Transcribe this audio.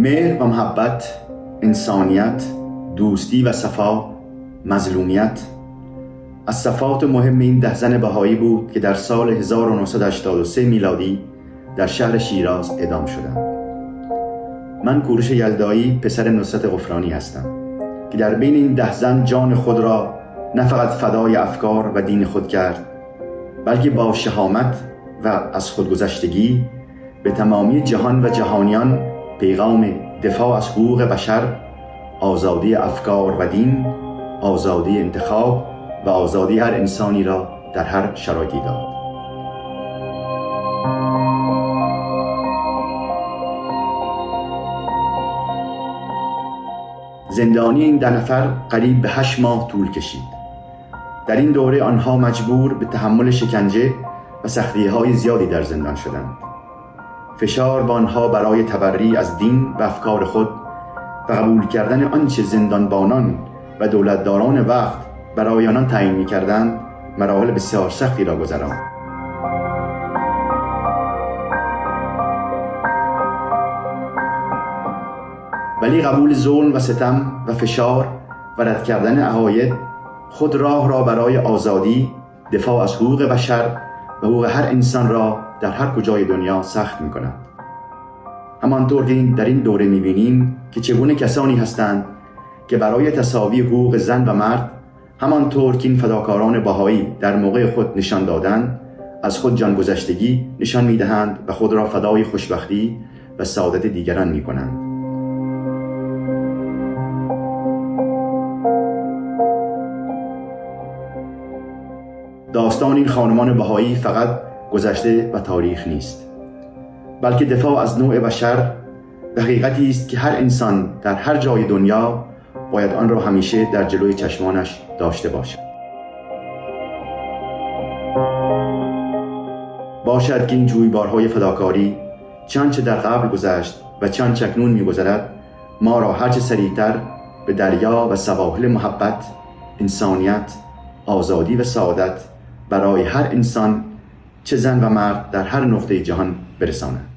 مهر و محبت انسانیت دوستی و صفا مظلومیت. از صفات مهم این ده زن بهایی بود که در سال 1983 میلادی در شهر شیراز ادام شدند. من کوروش یلدایی پسر نصرت غفرانی هستم که در بین این ده زن جان خود را نه فقط فدای افکار و دین خود کرد بلکه با شهامت و از خودگذشتگی به تمامی جهان و جهانیان پیغام دفاع از حقوق بشر آزادی افکار و دین آزادی انتخاب و آزادی هر انسانی را در هر شرایطی داد زندانی این ده نفر قریب به هشت ماه طول کشید. در این دوره آنها مجبور به تحمل شکنجه و سختی های زیادی در زندان شدند. فشار به آنها برای تبری از دین و افکار خود و قبول کردن آنچه زندانبانان و دولتداران وقت برای آنان تعیین می کردند مراحل بسیار سختی را گذراند. ولی قبول ظلم و ستم و فشار و رد کردن عقاید خود راه را برای آزادی دفاع از حقوق بشر حقوق هر انسان را در هر کجای دنیا سخت می کند همانطور که در این دوره می بینیم که چگونه کسانی هستند که برای تصاوی حقوق زن و مرد همانطور که این فداکاران بهایی در موقع خود نشان دادند از خود جان گذشتگی نشان می دهند و خود را فدای خوشبختی و سعادت دیگران می کنند داستان این خانمان بهایی فقط گذشته و تاریخ نیست. بلکه دفاع از نوع بشر به حقیقتی است که هر انسان در هر جای دنیا باید آن را همیشه در جلوی چشمانش داشته باشد. باشد که این جویبارهای فداکاری چنچه در قبل گذشت و چند چکنون میگذرد ما را هرچه سریعتر به دریا و سواحل محبت انسانیت آزادی و سعادت برای هر انسان چه زن و مرد در هر نقطه جهان برساند.